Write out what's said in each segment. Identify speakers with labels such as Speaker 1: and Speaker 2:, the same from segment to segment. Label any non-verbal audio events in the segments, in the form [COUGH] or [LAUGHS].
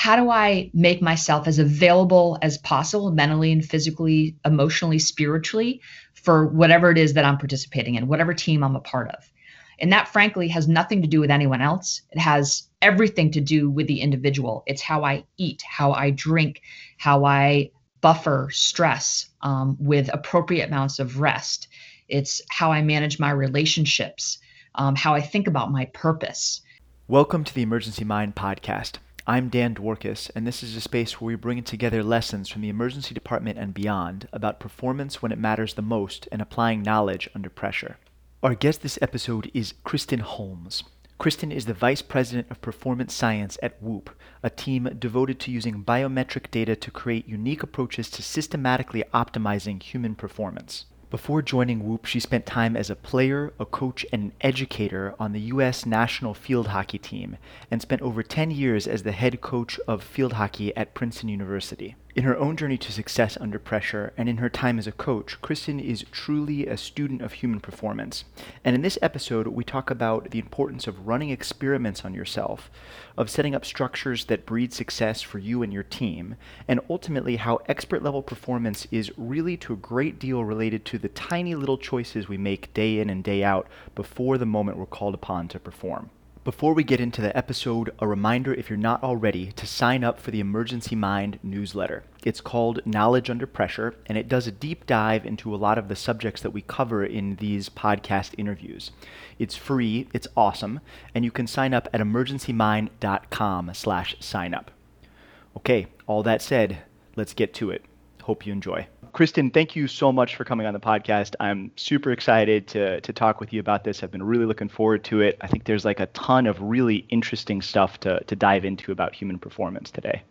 Speaker 1: how do I make myself as available as possible, mentally and physically, emotionally, spiritually, for whatever it is that I'm participating in, whatever team I'm a part of. And that, frankly, has nothing to do with anyone else. It has everything to do with the individual. It's how I eat, how I drink, how I buffer stress um, with appropriate amounts of rest. It's how I manage my relationships, um, how I think about my purpose.
Speaker 2: Welcome to the Emergency Mind podcast. I'm Dan Dworkis, and this is a space where we bring together lessons from the emergency department and beyond about performance when it matters the most and applying knowledge under pressure. Our guest this episode is Kristen Holmes. Kristen is the Vice President of Performance Science at Whoop, a team devoted to using biometric data to create unique approaches to systematically optimizing human performance. Before joining Whoop, she spent time as a player, a coach, and an educator on the U.S. national field hockey team, and spent over 10 years as the head coach of field hockey at Princeton University. In her own journey to success under pressure and in her time as a coach, Kristen is truly a student of human performance. And in this episode, we talk about the importance of running experiments on yourself, of setting up structures that breed success for you and your team, and ultimately how expert level performance is really to a great deal related to the tiny little choices we make day in and day out before the moment we're called upon to perform. Before we get into the episode, a reminder if you're not already to sign up for the Emergency Mind newsletter. It's called Knowledge Under Pressure, and it does a deep dive into a lot of the subjects that we cover in these podcast interviews. It's free, it's awesome, and you can sign up at emergencymind.com slash sign up. Okay, all that said, let's get to it. Hope you enjoy. Kristen, thank you so much for coming on the podcast. I'm super excited to to talk with you about this. I've been really looking forward to it. I think there's like a ton of really interesting stuff to to dive into about human performance today.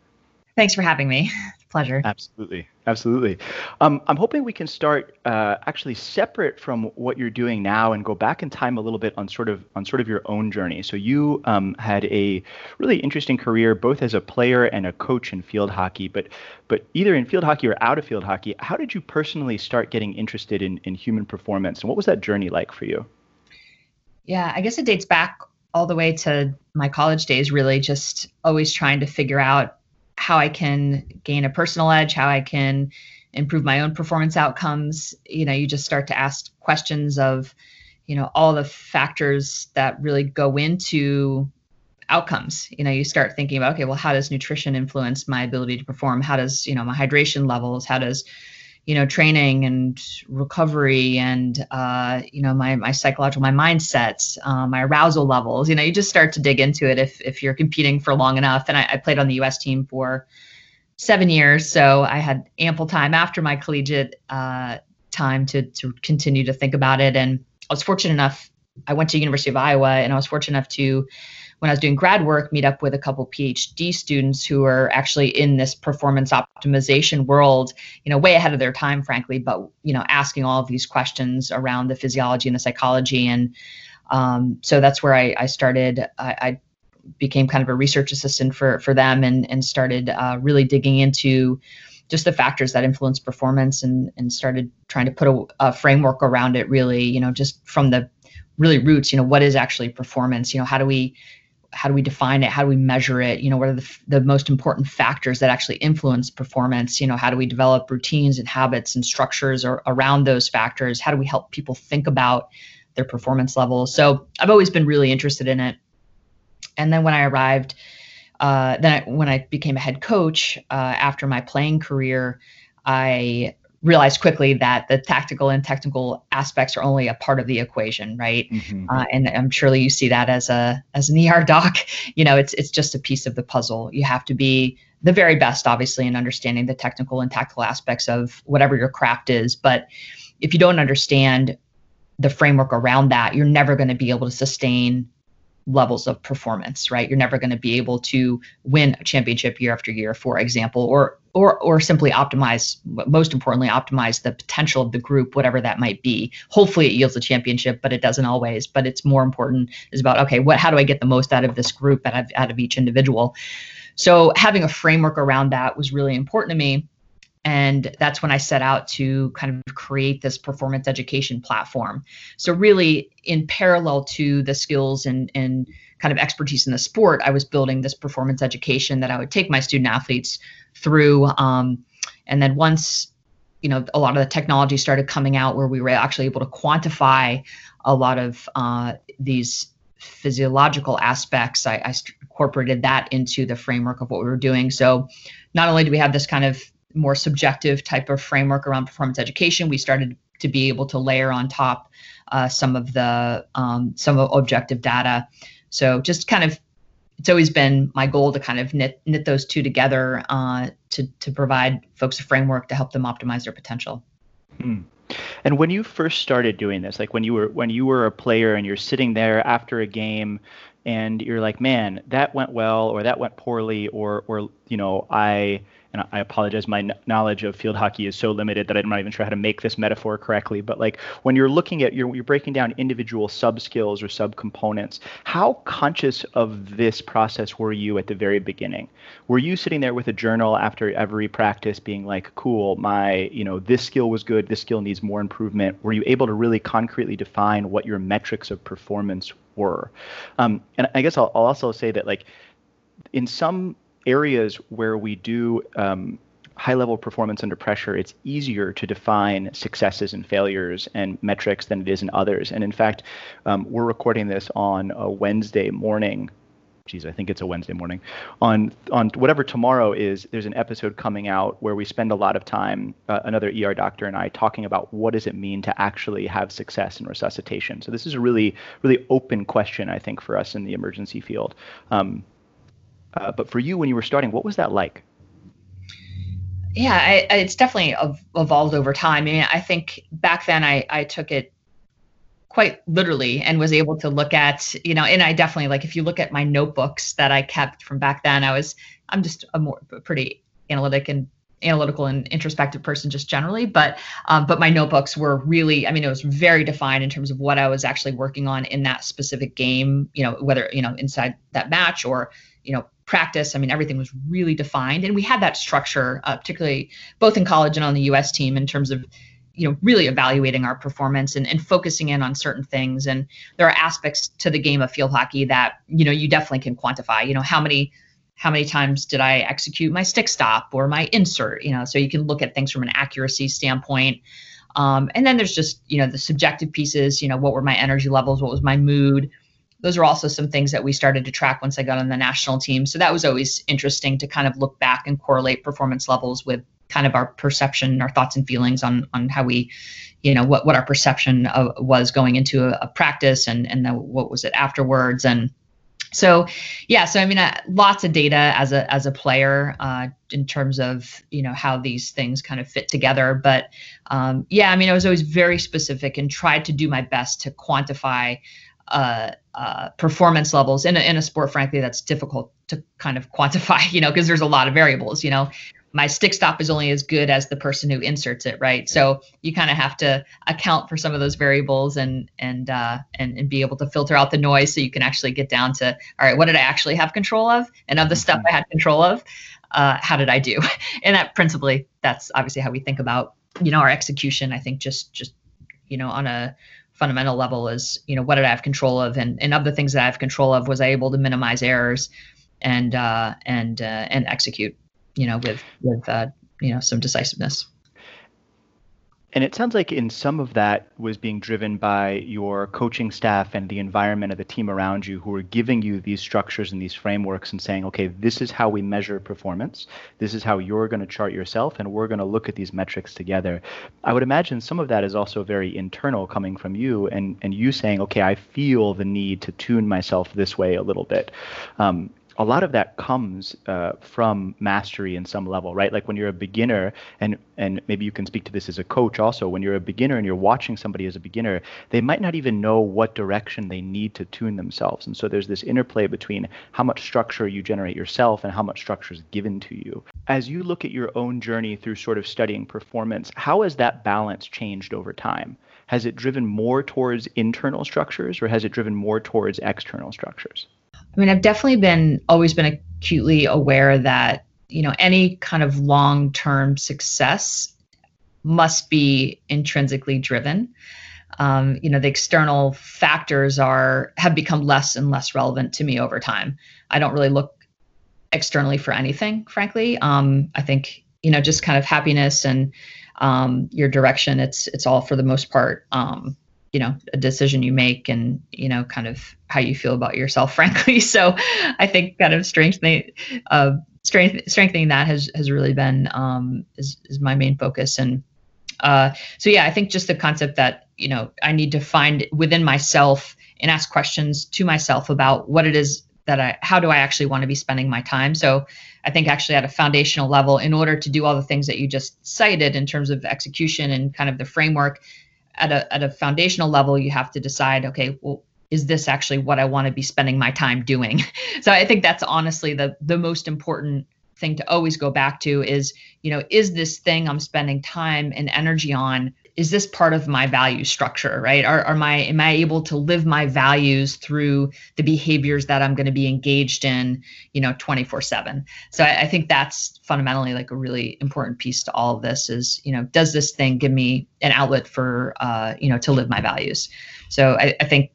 Speaker 1: Thanks for having me. [LAUGHS] Pleasure.
Speaker 2: Absolutely. Absolutely. Um, I'm hoping we can start uh, actually separate from what you're doing now and go back in time a little bit on sort of on sort of your own journey. So you um, had a really interesting career both as a player and a coach in field hockey, but but either in field hockey or out of field hockey, how did you personally start getting interested in, in human performance and what was that journey like for you?
Speaker 1: Yeah, I guess it dates back all the way to my college days, really just always trying to figure out how I can gain a personal edge, how I can improve my own performance outcomes. You know, you just start to ask questions of, you know, all the factors that really go into outcomes. You know, you start thinking about, okay, well, how does nutrition influence my ability to perform? How does, you know, my hydration levels? How does you know training and recovery and uh, you know my my psychological my mindsets uh, my arousal levels you know you just start to dig into it if if you're competing for long enough. And I, I played on the us team for seven years so i had ample time after my collegiate uh, time to to continue to think about it. And i was fortunate enough i went to university of iowa and i was fortunate enough to when I was doing grad work, meet up with a couple PhD students who are actually in this performance optimization world, you know, way ahead of their time, frankly, but, you know, asking all of these questions around the physiology and the psychology. And um, so that's where I, I started. I, I, became kind of a research assistant for, for them and, and started uh, really digging into just the factors that influence performance and, and started trying to put a, a framework around it really, you know, just from the really roots, you know, what is actually performance? You know, how do we how do we define it? How do we measure it? You know what are the, the most important factors that actually influence performance? You know how do we develop routines and habits and structures or, around those factors? How do we help people think about their performance levels? So i've always been really interested in it. And then when i arrived uh, then I, when i became a head coach uh, after my playing career i realized quickly that the tactical and technical aspects are only a part of the equation, right? Mm-hmm. Uh, and I'm surely you see that as a as an [LAUGHS] ER doc. You know, it's it's just a piece of the puzzle. You have to be the very best, obviously, in understanding the technical and tactical aspects of whatever your craft is. But if you don't understand the framework around that, you're never going to be able to sustain levels of performance, right? You're never going to be able to win a championship year after year, for example, or or or simply optimize most importantly optimize the potential of the group whatever that might be. Hopefully it yields a championship but it doesn't always. But it's more important is about okay what how do i get the most out of this group of, out of each individual? So having a framework around that was really important to me. And that's when I set out to kind of create this performance education platform. So really, in parallel to the skills and and kind of expertise in the sport, I was building this performance education that I would take my student athletes through. Um, and then once you know a lot of the technology started coming out where we were actually able to quantify a lot of uh, these physiological aspects I, I, incorporated that into the framework of what we were doing so not only do we have this kind of more subjective type of framework around performance education we started to be able to layer on top uh, some of the um, some of objective data so just kind of it's always been my goal to kind of knit knit those two together uh, to to provide folks a framework to help them optimize their potential.
Speaker 2: Hmm. And when you first started doing this, like when you were when you were a player and you're sitting there after a game and you're like, man, that went well or that went poorly or or you know, I and I apologize, my knowledge of field hockey is so limited that I'm not even sure how to make this metaphor correctly. But like when you're looking at you're, you're breaking down individual sub skills or sub components, how conscious of this process were you at the very beginning? Were you sitting there with a journal after every practice, being like, "Cool, my you know this skill was good, this skill needs more improvement"? Were you able to really concretely define what your metrics of performance were? Um, and I guess I'll, I'll also say that like in some areas where we do um, high level performance under pressure, it's easier to define successes and failures and metrics than it is in others. And in fact, um, we're recording this on a Wednesday morning. Geez, I think it's a Wednesday morning. On on whatever tomorrow is, there's an episode coming out where we spend a lot of time, uh, another ER doctor and I, talking about what does it mean to actually have success in resuscitation. So this is a really really open question, I think, for us in the emergency field. Um, uh, but for you, when you were starting, what was that like?
Speaker 1: Yeah, I, I, it's definitely evolved over time. I mean, I think back then I, I took it quite literally and was able to look at, you know, and I definitely like if you look at my notebooks that I kept from back then, I was I'm just a more pretty analytic and analytical and introspective person just generally but um, but my notebooks were really i mean it was very defined in terms of what i was actually working on in that specific game you know whether you know inside that match or you know practice. I mean, everything was really defined, and we had that structure, uh, particularly both in college and on the U.S. team, in terms of you know really evaluating our performance and, and focusing in on certain things. And there are aspects to the game of field hockey that you know you definitely can quantify. You know how many how many times did I execute my stick stop or my insert? You know, so you can look at things from an accuracy standpoint. Um, and then there's just you know the subjective pieces. You know, what were my energy levels? What was my mood? Those are also some things that we started to track once I got on the national team. So that was always interesting to kind of look back and correlate performance levels with kind of our perception, our thoughts and feelings on on how we, you know, what what our perception of, was going into a, a practice and and the, what was it afterwards and. So, yeah. So I mean, uh, lots of data as a as a player uh, in terms of you know how these things kind of fit together. But um, yeah, I mean, I was always very specific and tried to do my best to quantify uh, uh, performance levels in a, in a sport, frankly, that's difficult to kind of [LAUGHS] quantify, you know, because there's a lot of variables, you know. My stick stop is only as good as the person who inserts it, right? So you kind of have to account for some of those variables and and uh, and and be able to filter out the noise so you can actually get down to all right, what did I actually have control of, and of the stuff I had control of, uh, how did I do? [LAUGHS] And that principally, that's obviously how we think about you know our execution. I think just just you know on a fundamental level is you know what did I have control of, and and of the things that I have control of, was I able to minimize errors and uh, and uh, and execute you know with with uh, you know some decisiveness.
Speaker 2: And it sounds like in some of that was being driven by your coaching staff and the environment of the team around you who were giving you these structures and these frameworks and saying, okay, this is how we measure performance. This is how you're going to chart yourself, and we're going to look at these metrics together. I would imagine some of that is also very internal coming from you and, and you saying, okay, I feel the need to tune myself this way a little bit. Um, a lot of that comes uh, from mastery in some level, right? Like when you're a beginner, and and maybe you can speak to this as a coach also. When you're a beginner and you're watching somebody as a beginner, they might not even know what direction they need to tune themselves, and so there's this interplay between how much structure you generate yourself and how much structure is given to you. As you look at your own journey through sort of studying performance, how has that balance changed over time? Has it driven more towards internal structures, or has it driven more towards external structures?
Speaker 1: I mean, I've definitely been always been acutely aware that you know any kind of long-term success must be intrinsically driven. Um, you know the external factors are have become less and less relevant to me over time. I don't really look externally for anything frankly. Um, i think you know just kind of happiness and um, your direction it's it's all for the most part um, you know a decision you make and you know kind of how you feel about yourself [LAUGHS] frankly. So i think kind of strengthening uh, strength, strengthening that has has really been um, is, is my main focus. And uh, so yeah i think just the concept that you know i need to find within myself and ask questions to myself about what it is that i how do i actually want to be spending my time? So i think actually at a foundational level in order to do all the things that you just cited in terms of execution and kind of the framework at a at a foundational level you have to decide okay well is this actually what i want to be spending my time doing? [LAUGHS] So i think that's honestly the the most important thing to always go back to is you know is this thing i'm spending time and energy on is this part of my value structure right? Are, are my am i able to live my values through the behaviors that i'm going to be engaged in you know 24 7 so I, I, think that's fundamentally like a really important piece to all of this is you know does this thing give me an outlet for uh, you know to live my values? So I, I think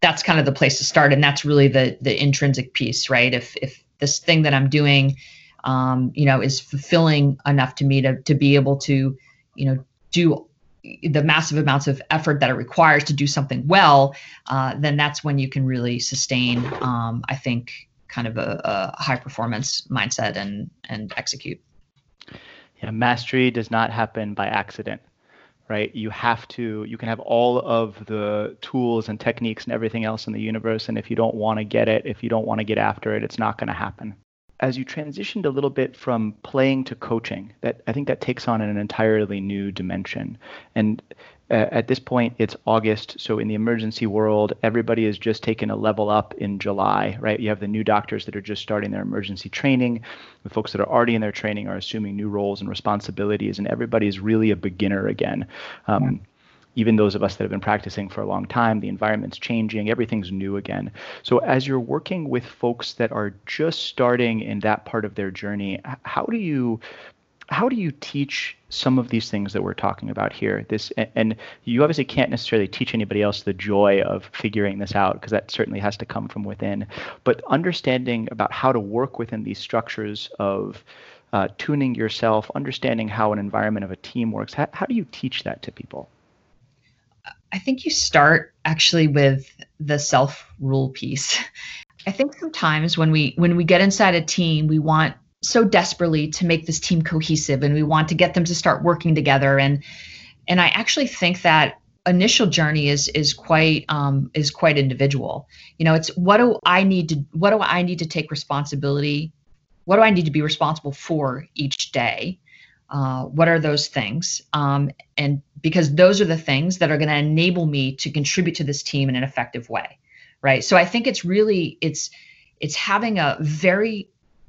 Speaker 1: that's kind of the place to start and that's really the the intrinsic piece right? If if this thing that i'm doing um, you know, is fulfilling enough to me to to be able to, you know, do the massive amounts of effort that it requires to do something well, uh, then that's when you can really sustain, um, I think, kind of a, a high performance mindset and and execute.
Speaker 2: Yeah, mastery does not happen by accident right? You have to, you can have all of the tools and techniques and everything else in the universe. And if you don't want to get it, if you don't want to get after it, it's not going to happen as you transitioned a little bit from playing to coaching, that I think that takes on an entirely new dimension. And uh, at this point, it's August, so in the emergency world, everybody has just taken a level up in July, right? You have the new doctors that are just starting their emergency training. The folks that are already in their training are assuming new roles and responsibilities, and everybody is really a beginner again. Um, yeah even those of us that have been practicing for a long time, the environment's changing, everything's new again. So, as you're working with folks that are just starting in that part of their journey, how do you how do you teach some of these things that we're talking about here? This and you obviously can't necessarily teach anybody else the joy of figuring this out because that certainly has to come from within. But understanding about how to work within these structures of uh, tuning yourself understanding how an environment of a team works how, how do you teach that to people
Speaker 1: I think you start actually with the self rule piece. I think sometimes when we when we get inside a team, we want so desperately to make this team cohesive and we want to get them to start working together and and I actually think that initial journey is is quite um, is quite individual. You know, it's what do I need to what do I need to take responsibility? What do I need to be responsible for each day? Uh, what are those things? Um, and because those are the things that are going to enable me to contribute to this team in an effective way, right? So I think it's really it's it's having a very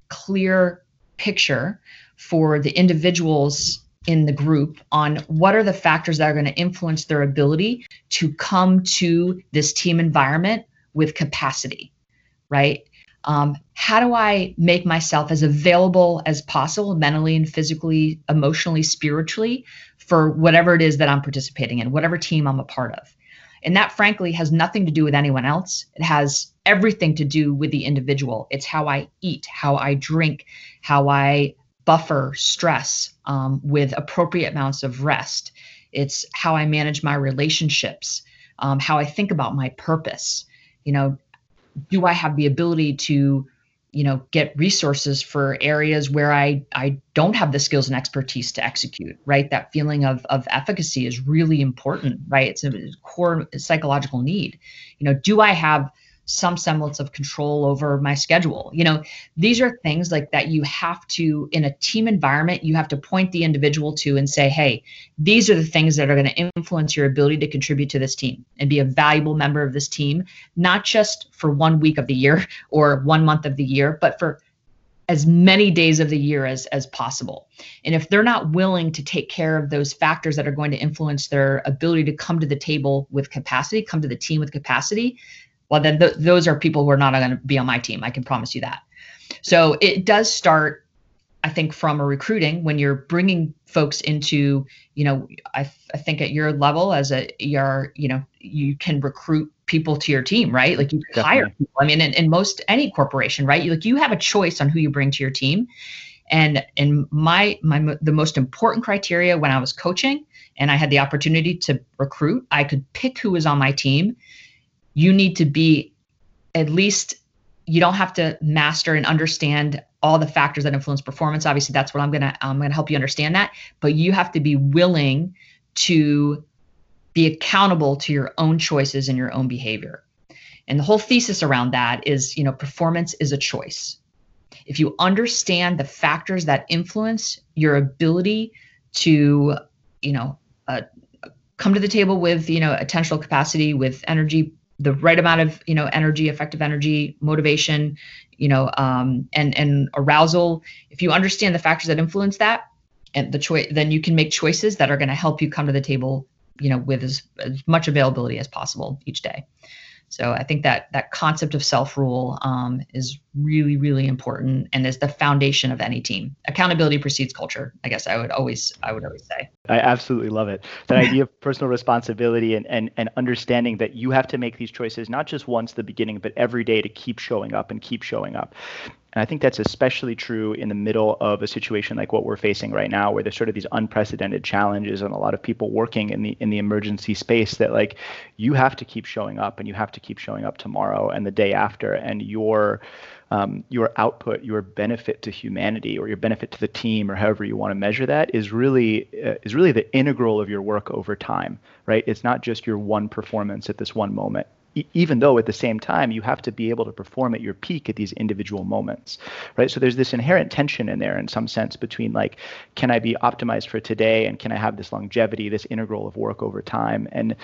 Speaker 1: clear picture for the individuals in the group on what are the factors that are going to influence their ability to come to this team environment with capacity, right? Um, how do I make myself as available as possible, mentally and physically, emotionally, spiritually, for whatever it is that I'm participating in, whatever team I'm a part of? And that, frankly, has nothing to do with anyone else. It has everything to do with the individual. It's how I eat, how I drink, how I buffer stress um, with appropriate amounts of rest. It's how I manage my relationships, um, how I think about my purpose. You know, do I have the ability to, you know, get resources for areas where I I don't have the skills and expertise to execute, right? That feeling of of efficacy is really important, right? It's a core psychological need. You know, do I have some semblance of control over my schedule. You know, these are things like that you have to, in a team environment, you have to point the individual to and say, hey, these are the things that are going to influence your ability to contribute to this team and be a valuable member of this team, not just for one week of the year [LAUGHS] or one month of the year, but for as many days of the year as as possible. And if they're not willing to take care of those factors that are going to influence their ability to come to the table with capacity, come to the team with capacity, well then th- those are people who are not going to be on my team i can promise you that so it does start I think from a recruiting, when you're bringing folks into, you know, I, I think at your level as a you're, you know, you can recruit people to your team, right? Like you hire people. I mean, in, in most any corporation, right? You like you have a choice on who you bring to your team. And and my my the most important criteria when I was coaching and I had the opportunity to recruit, I could pick who was on my team. You need to be at least you don't have to master and understand all the factors that influence performance. Obviously that's what i'm going to i'm going to help you understand that but you have to be willing to be accountable to your own choices and your own behavior. And the whole thesis around that is you know performance is a choice. If you understand the factors that influence your ability to you know uh, come to the table with you know attentional capacity with energy the right amount of you know energy effective energy motivation you know um, and and arousal. If you understand the factors that influence that and the choice then you can make choices that are going to help you come to the table you know with as, as much availability as possible each day. So I think that that concept of self rule um, is really, really important and is the foundation of any team. Accountability precedes culture. I guess I would always I would always say.
Speaker 2: I absolutely love it. That idea of personal responsibility and, and and understanding that you have to make these choices not just once the beginning, but every day to keep showing up and keep showing up. And I think that's especially true in the middle of a situation like what we're facing right now, where there's sort of these unprecedented challenges and a lot of people working in the in the emergency space that like you have to keep showing up and you have to keep showing up tomorrow and the day after, and your um, your output, your benefit to humanity, or your benefit to the team, or however you want to measure that, is really uh, is really the integral of your work over time, right? It's not just your one performance at this one moment. Even though at the same time you have to be able to perform at your peak at these individual moments right? So there's this inherent tension in there in some sense between like can i be optimized for today and can i have this longevity this integral of work over time? And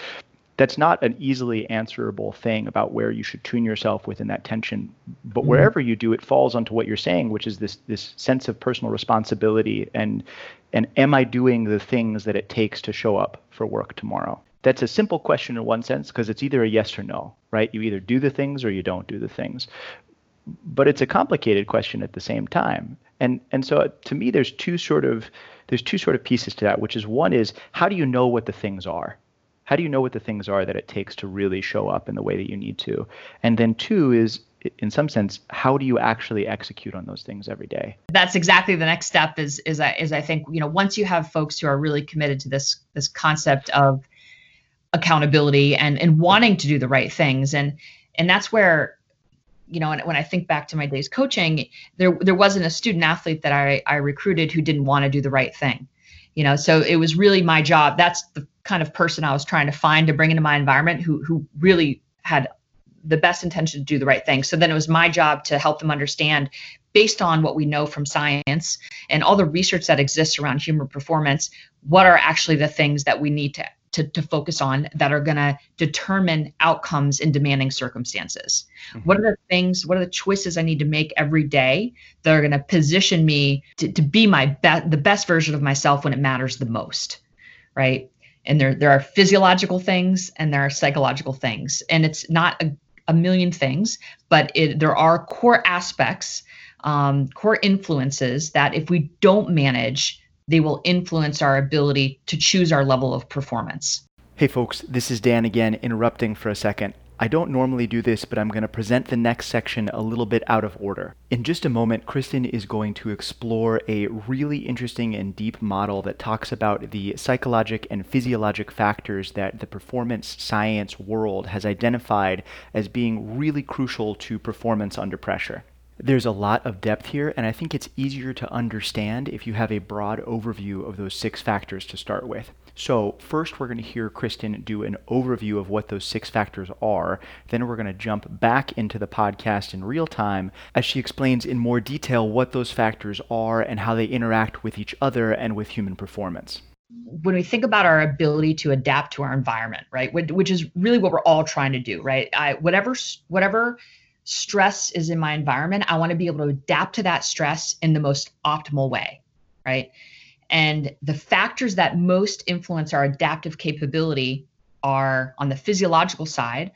Speaker 2: that's not an easily answerable thing about where you should tune yourself within that tension but mm-hmm. wherever you do it falls onto what you're saying which is this this sense of personal responsibility and and am i doing the things that it takes to show up for work tomorrow that's a simple question in one sense because it's either a yes or no, right? You either do the things or you don't do the things. But it's a complicated question at the same time. And and so to me there's two sort of there's two sort of pieces to that, which is one is how do you know what the things are? How do you know what the things are that it takes to really show up in the way that you need to? And then two is in some sense how do you actually execute on those things every day
Speaker 1: that's exactly the next step is is I, is I think you know once you have folks who are really committed to this this concept of accountability and and wanting to do the right things and and that's where you know when I think back to my days coaching there there wasn't a student athlete that I I recruited who didn't want to do the right thing you know so it was really my job that's the kind of person I was trying to find to bring into my environment who who really had the best intention to do the right thing. So then it was my job to help them understand based on what we know from science and all the research that exists around human performance what are actually the things that we need to to, to focus on that are going to determine outcomes in demanding circumstances? Mm-hmm. what are the things what are the choices i need to make every day that are going to position me to, to be my best the best version of myself when it matters the most right and there there are physiological things and there are psychological things and it's not a, a million things but it, there are core aspects um, core influences that if we don't manage they will influence our ability to choose our level of performance.
Speaker 2: Hey, folks, this is Dan again, interrupting for a second. I don't normally do this, but I'm going to present the next section a little bit out of order. In just a moment, Kristen is going to explore a really interesting and deep model that talks about the psychologic and physiologic factors that the performance science world has identified as being really crucial to performance under pressure. There's a lot of depth here, and I think it's easier to understand if you have a broad overview of those six factors to start with. So, first, we're going to hear Kristen do an overview of what those six factors are. Then, we're going to jump back into the podcast in real time as she explains in more detail what those factors are and how they interact with each other and with human performance
Speaker 1: when we think about our ability to adapt to our environment, right, which is really what we're all trying to do, right? I, whatever whatever stress is in my environment, I want to be able to adapt to that stress in the most optimal way, right? And the factors that most influence our adaptive capability are on the physiological side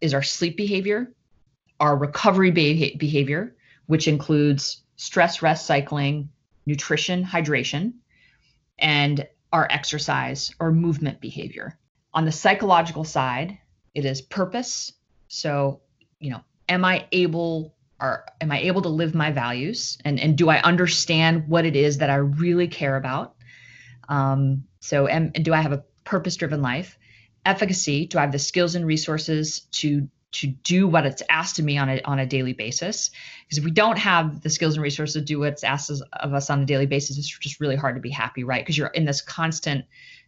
Speaker 1: is our sleep behavior, our recovery behavior, which includes stress rest cycling, nutrition, hydration, and our exercise or movement behavior. On the psychological side, it is purpose. So, you know, am I able or am I able to live my values and, and do I understand what it is that I really care about? Um, so, am, do I have a purpose driven life? Efficacy, do I have the skills and resources to to do what it's asked of me on a on a daily basis. Because if we don't have the skills and resources to do what's asked of us on a daily basis, it's just really hard to be happy, right? Because you're in this constant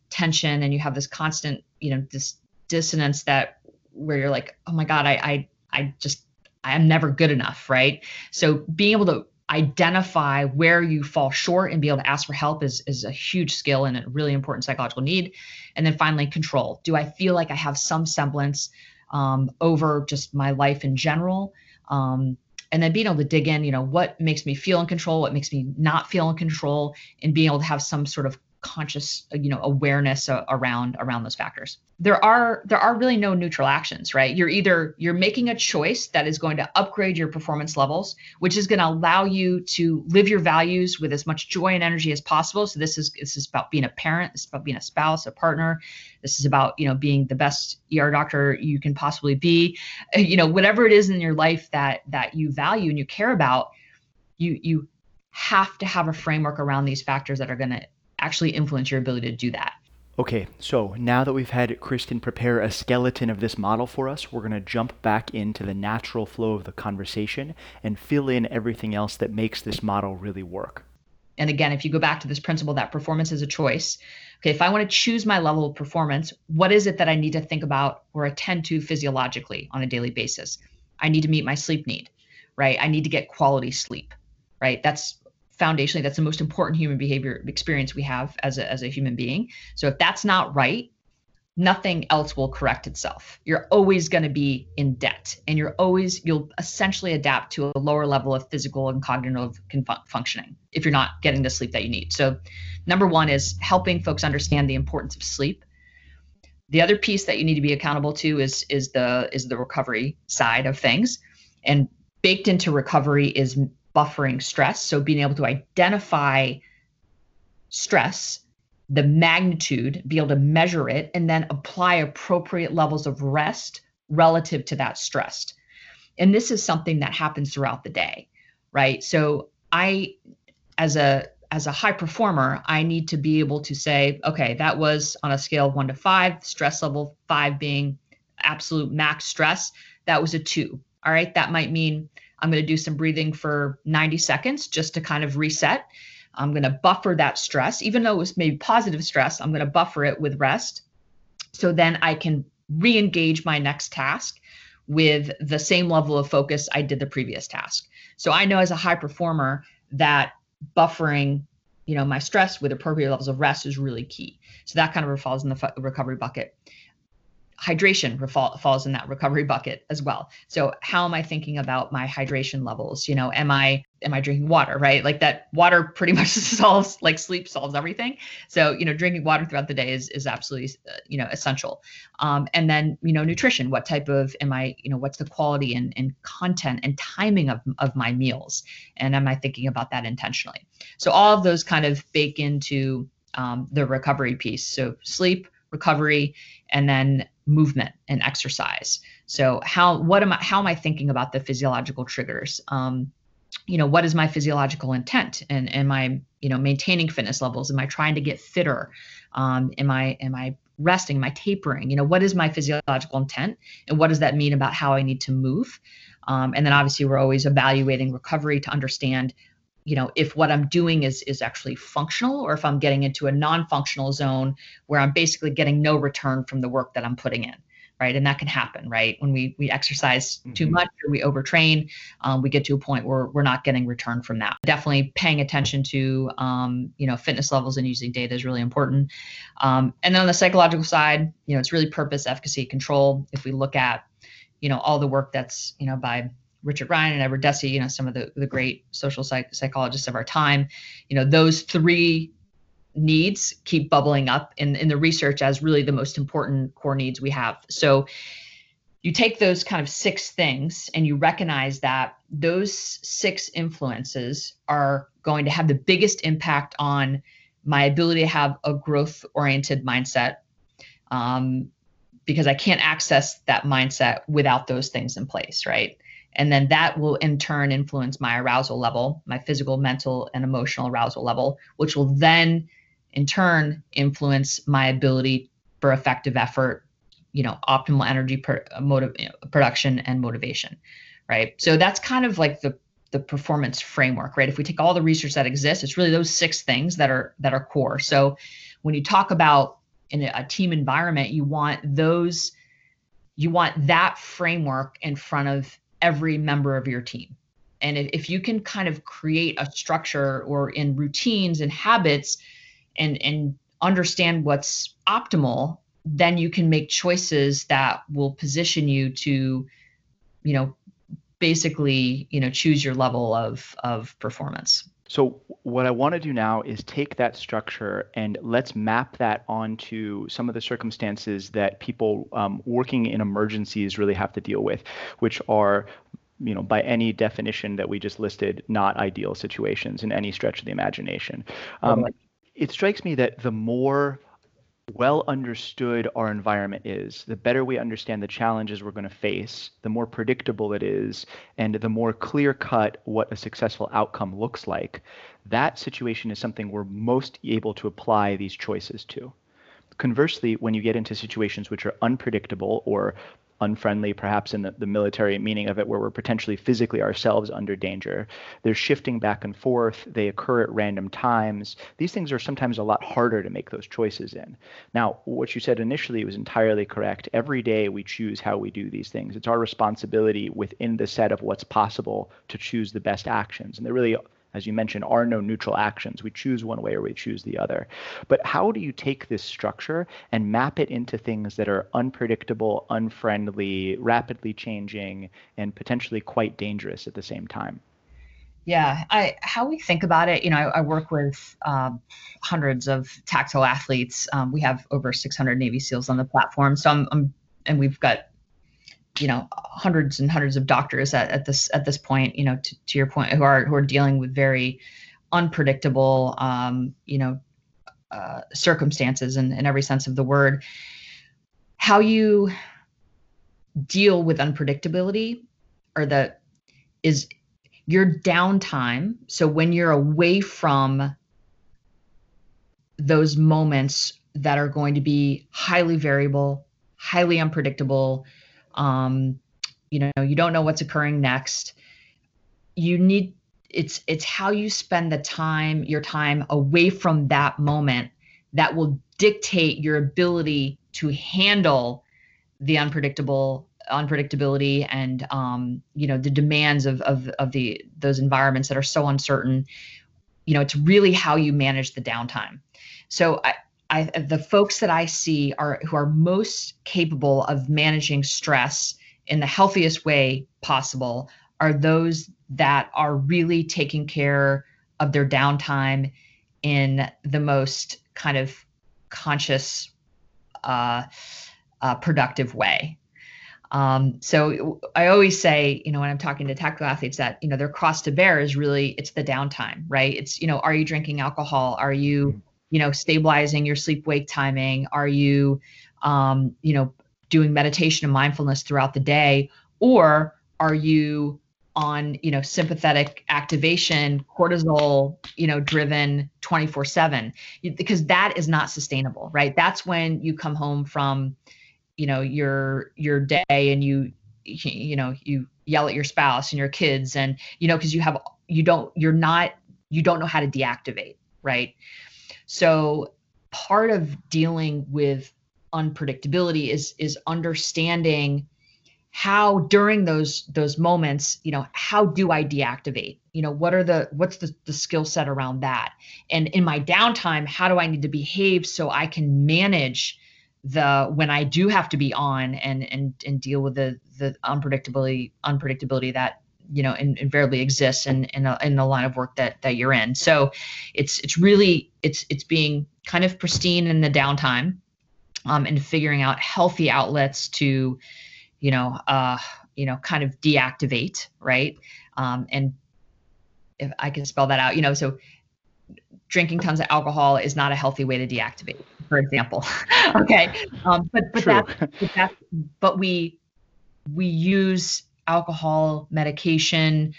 Speaker 1: tension and you have this constant, you know, this dissonance that where you're like, oh my God, I I I just I'm never good enough, right? So being able to identify where you fall short and be able to ask for help is is a huge skill and a really important psychological need. And then finally, control. Do I feel like I have some semblance um, over just my life in general. Um, and then being able to dig in, you know, what makes me feel in control, what makes me not feel in control, and being able to have some sort of conscious you know awareness around around those factors. There are there are really no neutral actions right? You're either you're making a choice that is going to upgrade your performance levels which is going to allow you to live your values with as much joy and energy as possible. So this is this is about being a parent this is about being a spouse a partner. This is about you know being the best er doctor you can possibly be. You know whatever it is in your life that that you value and you care about you you have to have a framework around these factors that are going to actually influence your ability to do that.
Speaker 2: Okay, so now that we've had Kristen prepare a skeleton of this model for us, we're going to jump back into the natural flow of the conversation and fill in everything else that makes this model really work.
Speaker 1: And again, if you go back to this principle that performance is a choice, okay, if I want to choose my level of performance, what is it that I need to think about or attend to physiologically on a daily basis? I need to meet my sleep need, right? I need to get quality sleep, right? That's foundationally that's the most important human behavior experience we have as a, as a human being. So if that's not right nothing else will correct itself. You're always going to be in debt and you're always you'll essentially adapt to a lower level of physical and cognitive functioning if you're not getting the sleep that you need. So number one is helping folks understand the importance of sleep. The other piece that you need to be accountable to is is the is the recovery side of things. And baked into recovery is buffering stress. So being able to identify stress, the magnitude, be able to measure it, and then apply appropriate levels of rest relative to that stress. And this is something that happens throughout the day, right? So I, as a as a high performer, I need to be able to say, okay, that was on a scale of one to five, stress level five being absolute max stress. That was a two. All right. That might mean I'm going to do some breathing for 90 seconds just to kind of reset. I'm going to buffer that stress, even though it was maybe positive stress, I'm going to buffer it with rest. So then I can re engage my next task with the same level of focus I did the previous task. So I know as a high performer that buffering you know my stress with appropriate levels of rest is really key so that kind of falls in the recovery bucket hydration falls in that recovery bucket as well. So how am i thinking about my hydration levels? You know am i am i drinking water right? Like that water [LAUGHS] pretty much solves like sleep solves everything. So you know drinking water throughout the day is is absolutely uh, you know essential. Um, and then you know nutrition. What type of am i you know what's the quality and, and content and timing of, of my meals? And am i thinking about that intentionally? So all of those kind of bake into um, the recovery piece. So sleep recovery and then movement and exercise. So how what am I how am I thinking about the physiological triggers? Um, you know, what is my physiological intent? And am I, you know, maintaining fitness levels? Am I trying to get fitter? Um, am I am I resting? Am I tapering? You know, what is my physiological intent? And what does that mean about how I need to move? Um, and then obviously we're always evaluating recovery to understand you know if what i'm doing is is actually functional or if i'm getting into a non-functional zone where i'm basically getting no return from the work that i'm putting in right? And that can happen right? When we we exercise mm-hmm. too much or we overtrain um, we get to a point where we're not getting return from that. Definitely paying attention to um, you know fitness levels and using data is really important. Um, and then on the psychological side you know it's really purpose efficacy control. If we look at you know all the work that's you know by Richard Ryan and Edward Deci, you know, some of the, the great social psych- psychologists of our time, you know, those three needs keep bubbling up in, in the research as really the most important core needs we have. So you take those kind of six things and you recognize that those six influences are going to have the biggest impact on my ability to have a growth oriented mindset um, because I can't access that mindset without those things in place, right? And then that will in turn influence my arousal level, my physical, mental, and emotional arousal level, which will then in turn influence my ability for effective effort, you know, optimal energy per, motive, production and motivation, right? So that's kind of like the the performance framework, right? If we take all the research that exists, it's really those six things that are that are core. So when you talk about in a, a team environment, you want those you want that framework in front of every member of your team. And if, if you can kind of create a structure or in routines and habits and and understand what's optimal, then you can make choices that will position you to, you know, basically, you know, choose your level of of performance.
Speaker 2: So what I want to do now is take that structure and let's map that onto some of the circumstances that people um, working in emergencies really have to deal with, which are you know, by any definition that we just listed, not ideal situations in any stretch of the imagination. Um, it strikes me that the more well understood our environment is, the better we understand the challenges we're going to face, the more predictable it is, and the more clear cut what a successful outcome looks like, that situation is something we're most able to apply these choices to. Conversely, when you get into situations which are unpredictable or unfriendly, perhaps in the, the military meaning of it, where we're potentially physically ourselves under danger. They're shifting back and forth. They occur at random times. These things are sometimes a lot harder to make those choices in. Now, what you said initially was entirely correct. Every day we choose how we do these things. It's our responsibility within the set of what's possible to choose the best actions. And they're really as you mentioned, are no neutral actions. We choose one way or we choose the other. But how do you take this structure and map it into things that are unpredictable, unfriendly, rapidly changing, and potentially quite dangerous at the same time?
Speaker 1: Yeah, I how we think about it. You know, I, I work with um, hundreds of tactical athletes. Um, we have over 600 Navy SEALs on the platform, so I'm, I'm and we've got you know hundreds and hundreds of doctors at, at this at this point you know to, to your point who are who are dealing with very unpredictable um, you know uh, circumstances in, in every sense of the word. How you deal with unpredictability or the is your downtime. So when you're away from those moments that are going to be highly variable highly unpredictable um, you know you don't know what's occurring next. You need it's it's how you spend the time your time away from that moment that will dictate your ability to handle the unpredictable unpredictability and um, you know the demands of, of of the those environments that are so uncertain. You know it's really how you manage the downtime. So I, I, the folks that I see are who are most capable of managing stress in the healthiest way possible are those that are really taking care of their downtime in the most kind of conscious, uh, uh, productive way. Um, so I always say, you know, when I'm talking to tactical athletes, that you know their cross to bear is really it's the downtime, right? It's you know, are you drinking alcohol? Are you you know stabilizing your sleep wake timing? Are you um, you know doing meditation and mindfulness throughout the day? Or are you on you know sympathetic activation cortisol you know driven 24 7 because that is not sustainable right? That's when you come home from you know your your day and you you know you yell at your spouse and your kids and you know because you have you don't you're not you don't know how to deactivate right so part of dealing with unpredictability is is understanding how during those those moments you know how do i deactivate? You know what are the what's the, the skill set around that? And in my downtime how do i need to behave so i can manage the when i do have to be on and and and deal with the the unpredictability unpredictability that you know in, invariably exists in in, a, in the line of work that that you're in so it's it's really it's it's being kind of pristine in the downtime um, and figuring out healthy outlets to you know, uh, you know, kind of deactivate, right? Um, and if I can spell that out, you know, so drinking tons of alcohol is not a healthy way to deactivate, for example. [LAUGHS] okay, um, but but that but that but we we use alcohol medication.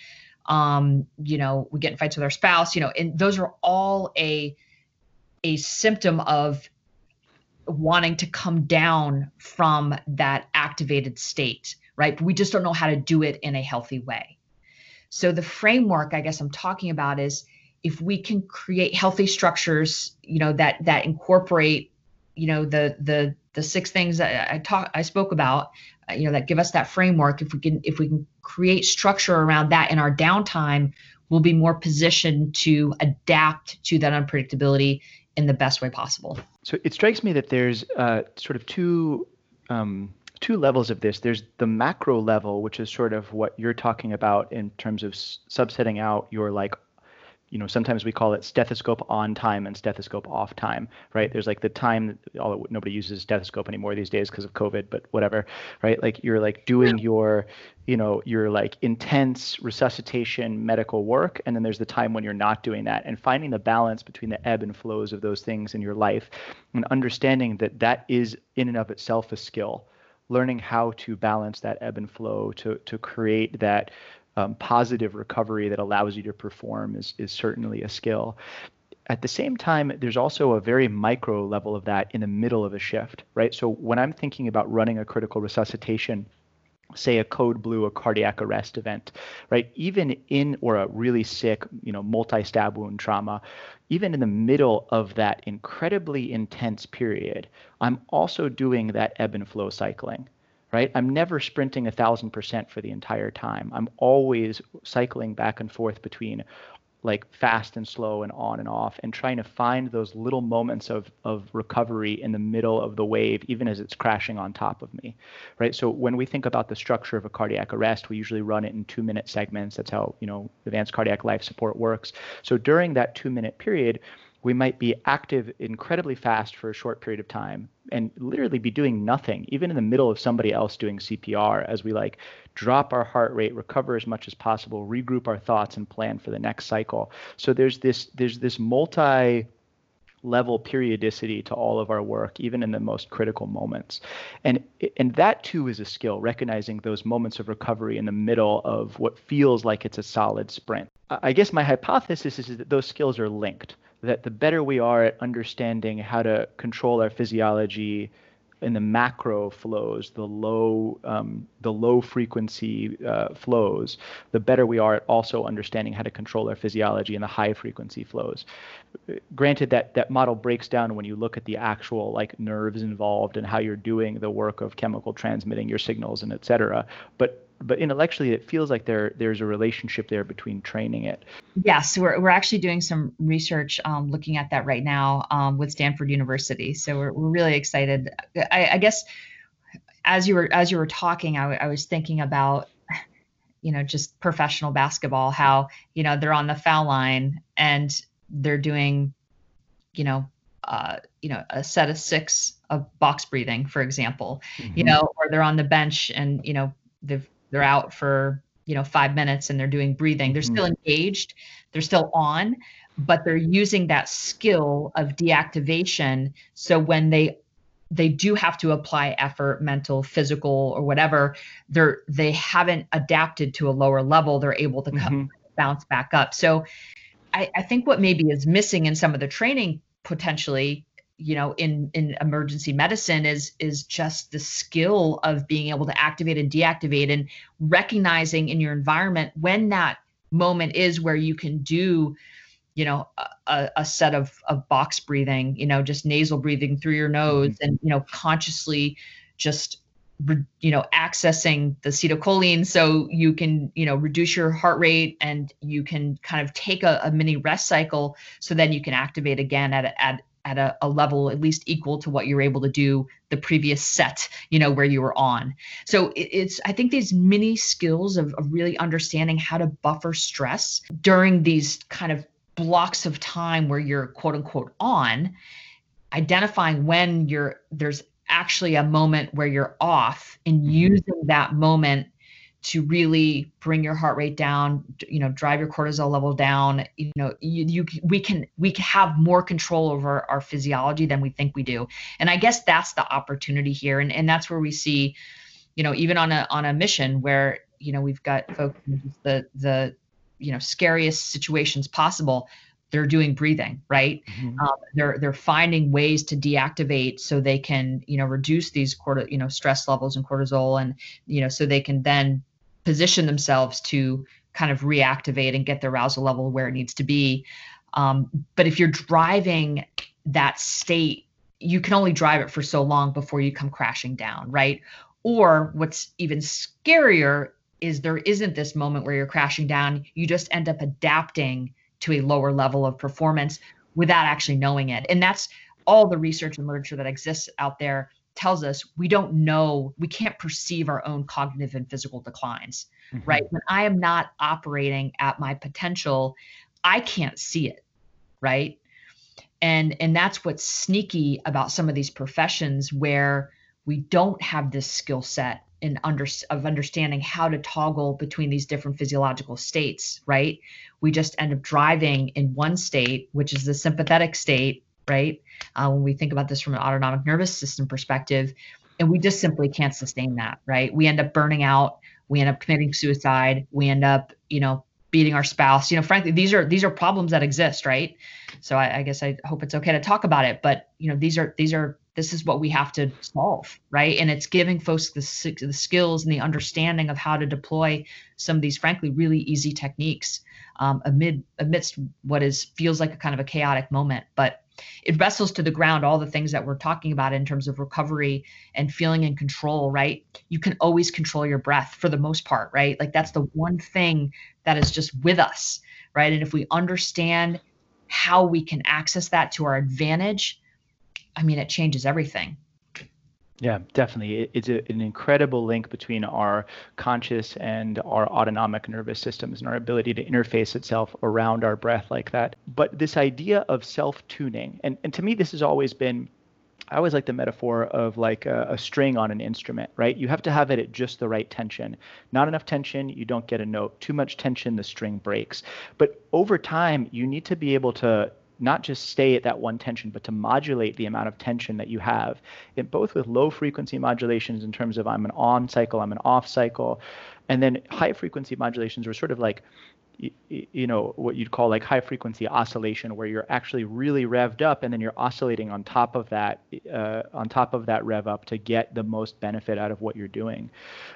Speaker 1: Um, you know, we get in fights with our spouse. You know, and those are all a a symptom of wanting to come down from that activated state, right? we just don't know how to do it in a healthy way. So the framework I guess I'm talking about is if we can create healthy structures, you know, that that incorporate, you know, the the the six things that I talk I spoke about, uh, you know, that give us that framework. If we can if we can create structure around that in our downtime, we'll be more positioned to adapt to that unpredictability in the best way possible.
Speaker 2: So it strikes me that there's uh, sort of two um, two levels of this. There's the macro level, which is sort of what you're talking about in terms of s- subsetting out your like you know sometimes we call it stethoscope on time and stethoscope off time right? There's like the time all nobody uses stethoscope anymore these days because of covid but whatever right? Like you're like doing your you know your like intense resuscitation medical work and then there's the time when you're not doing that. And finding the balance between the ebb and flows of those things in your life and understanding that that is in and of itself a skill learning how to balance that ebb and flow to to create that um, positive recovery that allows you to perform is, is certainly a skill. At the same time, there's also a very micro level of that in the middle of a shift, right? So when I'm thinking about running a critical resuscitation, say a code blue, a cardiac arrest event, right? Even in or a really sick, you know, multi-stab wound trauma, even in the middle of that incredibly intense period, I'm also doing that ebb and flow cycling right? I'm never sprinting thousand percent for the entire time. I'm always cycling back and forth between like fast and slow and on and off and trying to find those little moments of of recovery in the middle of the wave even as it's crashing on top of me right so when we think about the structure of a cardiac arrest we usually run it in 2 minute segments that's how you know advanced cardiac life support works so during that 2 minute period we might be active incredibly fast for a short period of time and literally be doing nothing even in the middle of somebody else doing cpr as we like drop our heart rate recover as much as possible regroup our thoughts and plan for the next cycle. So there's this there's this multi level periodicity to all of our work even in the most critical moments. And and that too is a skill recognizing those moments of recovery in the middle of what feels like it's a solid sprint. I guess my hypothesis is that those skills are linked that the better we are at understanding how to control our physiology in the macro flows, the low, um, the low frequency uh, flows, the better we are at also understanding how to control our physiology in the high frequency flows. Granted that that model breaks down when you look at the actual like nerves involved and how you're doing the work of chemical transmitting your signals and et cetera, but but intellectually it feels like there there's a relationship there between training it.
Speaker 1: Yes we're, we're actually doing some research um, looking at that right now um, with stanford university. So we're, we're really excited. I, I, guess as you were as you were talking I, I was thinking about you know just professional basketball how you know they're on the foul line and they're doing you know uh, you know a set of six of box breathing for example mm-hmm. you know or they're on the bench and you know they've they're out for you know five minutes and they're doing breathing. They're still engaged they're still on but they're using that skill of deactivation. So when they they do have to apply effort mental physical or whatever they're they haven't adapted to a lower level they're able to mm-hmm. bounce back up. So I, I think what maybe is missing in some of the training potentially you know in in emergency medicine is is just the skill of being able to activate and deactivate and recognizing in your environment when that moment is where you can do you know a, a set of of box breathing you know just nasal breathing through your nose mm-hmm. and you know consciously just you know accessing the acetylcholine so you can you know reduce your heart rate and you can kind of take a, a mini rest cycle so then you can activate again at at at a, a, level at least equal to what you're able to do the previous set you know where you were on so it, it's i think these mini skills of, of really understanding how to buffer stress during these kind of blocks of time where you're quote unquote on identifying when you're there's actually a moment where you're off and mm-hmm. using that moment to really bring your heart rate down you know drive your cortisol level down. You know you, you we can we can have more control over our physiology than we think we do. And i guess that's the opportunity here. And and that's where we see you know even on a on a mission where you know we've got folks the the you know scariest situations possible they're doing breathing right? Mm-hmm. um, they're they're finding ways to deactivate so they can you know reduce these cortisol you know stress levels and cortisol and you know so they can then position themselves to kind of reactivate and get their arousal level where it needs to be. Um, but if you're driving that state, you can only drive it for so long before you come crashing down, right? Or what's even scarier is there isn't this moment where you're crashing down. You just end up adapting to a lower level of performance without actually knowing it. And that's all the research and literature that exists out there tells us we don't know, we can't perceive our own cognitive and physical declines, mm-hmm. right? When I am not operating at my potential, I can't see it, right? And and that's what's sneaky about some of these professions where we don't have this skill set in under of understanding how to toggle between these different physiological states, right? We just end up driving in one state, which is the sympathetic state, right? Uh, when we think about this from an autonomic nervous system perspective, and we just simply can't sustain that, right? We end up burning out, we end up committing suicide, we end up, you know, beating our spouse. You know, frankly, these are these are problems that exist, right? So I, I guess I hope it's okay to talk about it, but you know, these are these are this is what we have to solve, right? And it's giving folks the, the skills and the understanding of how to deploy some of these, frankly, really easy techniques um, amid amidst what is feels like a kind of a chaotic moment. But it wrestles to the ground all the things that we're talking about in terms of recovery and feeling in control, right? You can always control your breath for the most part, right? Like that's the one thing that is just with us, right? And if we understand how we can access that to our advantage, I mean, it changes everything.
Speaker 2: Yeah, definitely. It's a, an incredible link between our conscious and our autonomic nervous systems and our ability to interface itself around our breath like that. But this idea of self tuning, and, and to me, this has always been I always like the metaphor of like a, a, string on an instrument, right? You have to have it at just the right tension. Not enough tension, you don't get a note. Too much tension, the string breaks. But over time, you need to be able to not just stay at that one tension, but to modulate the amount of tension that you have, both with low frequency modulations in terms of I'm an on cycle, I'm an off cycle, and then high frequency modulations are sort of like you know what you'd call like high frequency oscillation where you're actually really revved up and then you're oscillating on top of that uh, on top of that rev up to get the most benefit out of what you're doing.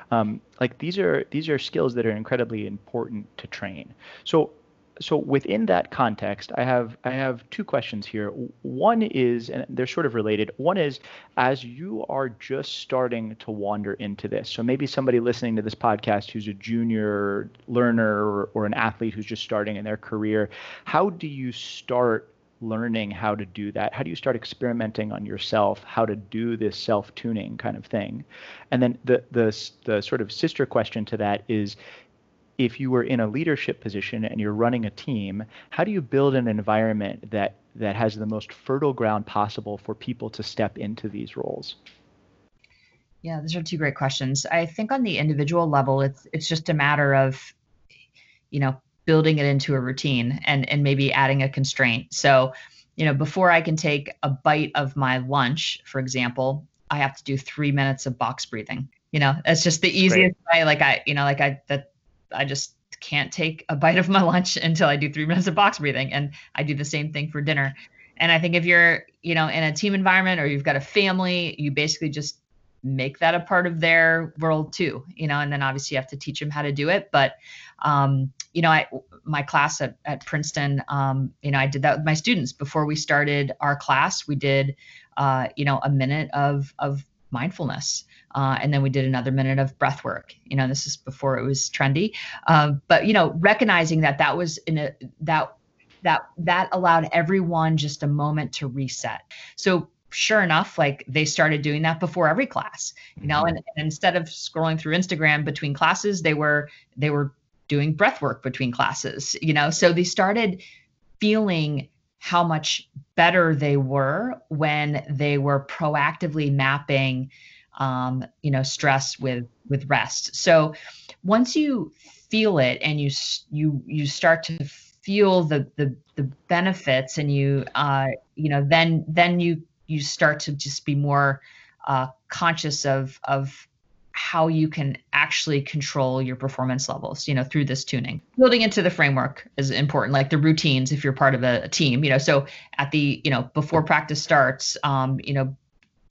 Speaker 2: Um, like these are these are skills that are incredibly important to train. So so within that context, I have I have two questions here. One is, and they're sort of related. One is, as you are just starting to wander into this, so maybe somebody listening to this podcast who's a junior learner or, or an athlete who's just starting in their career, how do you start learning how to do that? How do you start experimenting on yourself how to do this self-tuning kind of thing? And then the the the sort of sister question to that is if you were in a leadership position and you're running a team, how do you build an environment that that has the most fertile ground possible for people to step into these roles?
Speaker 1: Yeah, those are two great questions. I think on the individual level, it's it's just a matter of, you know, building it into a routine and and maybe adding a constraint. So, you know, before I can take a bite of my lunch, for example, I have to do three minutes of box breathing. You know, that's just the easiest way. Like I, you know, like I that I just can't take a bite of my lunch [LAUGHS] until I do three minutes of box breathing. And I do the same thing for dinner. And I think if you're, you know, in a team environment or you've got a family, you basically just make that a part of their world too, you know, and then obviously you have to teach them how to do it. But, um, you know, I, my class at, at Princeton, um, you know, I did that with my students before we started our class. We did, uh, you know, a minute of, of mindfulness. Uh, and then we did another minute of breath work. You know, this is before it was trendy. Uh, but you know, recognizing that that was in a that that that allowed everyone just a moment to reset. So sure enough, like they started doing that before every class. You know, mm-hmm. and, and instead of scrolling through Instagram between classes, they were they were doing breath work between classes. You know, so they started feeling how much better they were when they were proactively mapping um, you know stress with with rest. So once you feel it and you you you start to feel the the, the benefits and you uh, you know then then you you start to just be more uh, conscious of of how you can actually control your performance levels you know through this tuning. Building into the framework is important like the routines if you're part of a, a team you know. So at the you know before practice starts um, you know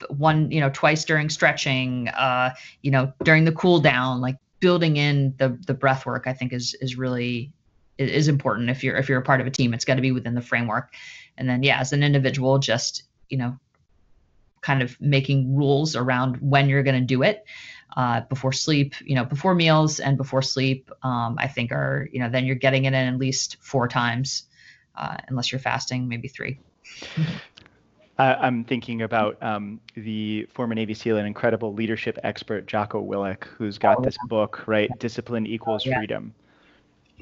Speaker 1: one you know twice during stretching uh, you know during the cool down like building in the the breath work i think is is really is important if you're if you're a part of a team it's got to be within the framework and then yeah as an individual just you know kind of making rules around when you're going to do it uh, before sleep, you know, before meals and before sleep, um, I think are, you know, then you're getting it in at least four times, uh, unless you're fasting, maybe three.
Speaker 2: I'm thinking about um, the former Navy SEAL and incredible leadership expert Jocko Willink, who's got oh, this book, right? Discipline equals yeah. freedom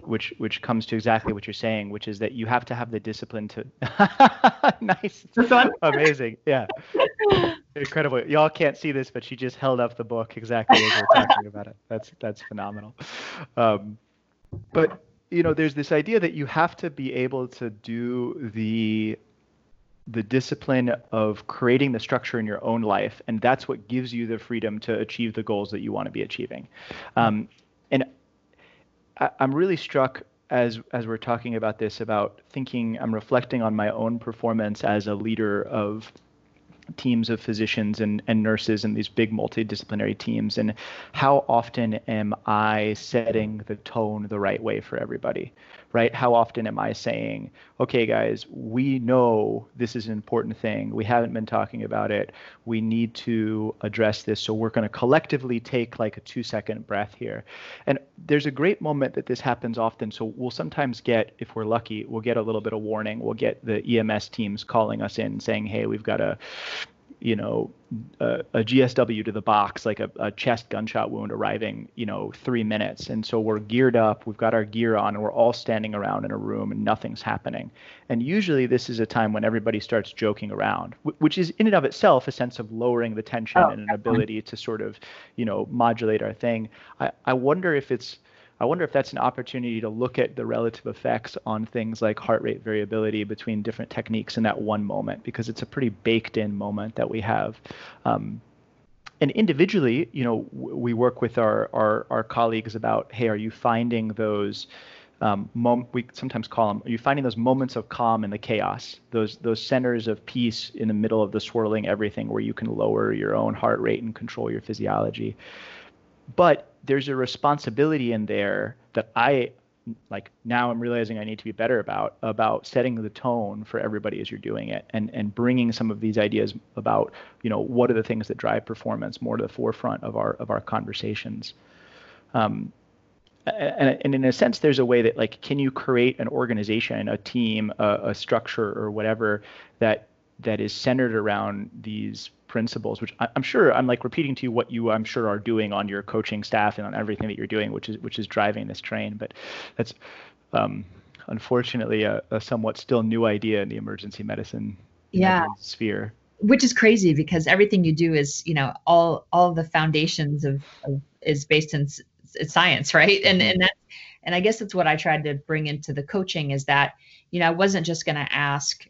Speaker 2: which which comes to exactly what you're saying, which is that you have to have the discipline to. [LAUGHS] nice. Amazing. Yeah. Incredible. Y'all can't see this, but she just held up the book exactly as we're talking about it. That's that's phenomenal. Um, but you know, there's this idea that you have to be able to do the the discipline of creating the structure in your own life, and that's what gives you the freedom to achieve the goals that you want to be achieving. Um, and I, am really struck as as we're talking about this about thinking I'm reflecting on my own performance as a leader of teams of physicians and, and nurses and these big multidisciplinary teams and how often am i setting the tone the right way for everybody right? How often am i saying okay guys we know this is an important thing. We haven't been talking about it. We need to address this. So we're going to collectively take like a two second breath here. And there's a great moment that this happens often. So we'll sometimes get if we're lucky we'll get a little bit of warning. We'll get the ems teams calling us in saying hey we've got a you know, a, a, GSW to the box, like a, a, chest gunshot wound arriving, you know, three minutes. And so we're geared up, we've got our gear on, and we're all standing around in a room and nothing's happening. And usually this is a time when everybody starts joking around, which is in and of itself a sense of lowering the tension oh, and an ability to sort of, you know, modulate our thing. I, I wonder if it's I wonder if that's an opportunity to look at the relative effects on things like heart rate variability between different techniques in that one moment, because it's a pretty baked in moment that we have. Um, and individually, you know, we work with our, our, our colleagues about, hey, are you finding those um, mom- we sometimes call them, are you finding those moments of calm in the chaos, those those centers of peace in the middle of the swirling everything where you can lower your own heart rate and control your physiology. But there's a responsibility in there that I like now I'm realizing I need to be better about about setting the tone for everybody as you're doing it and and bringing some of these ideas about you know what are the things that drive performance more to the forefront of our of our conversations. Um, and, and in a sense, there's a way that like, can you create an organization, a team, a, a structure, or whatever that that is centered around these principles, which I, am sure I'm like repeating to you what you I'm sure are doing on your coaching staff and on everything that you're doing, which is which is driving this train. But that's um, unfortunately a, a, somewhat still new idea in the emergency medicine
Speaker 1: yeah.
Speaker 2: sphere.
Speaker 1: Which is crazy because everything you do is you know all all the foundations of, of is based in science, right? And and that and I guess that's what I tried to bring into the coaching is that you know I wasn't just going to ask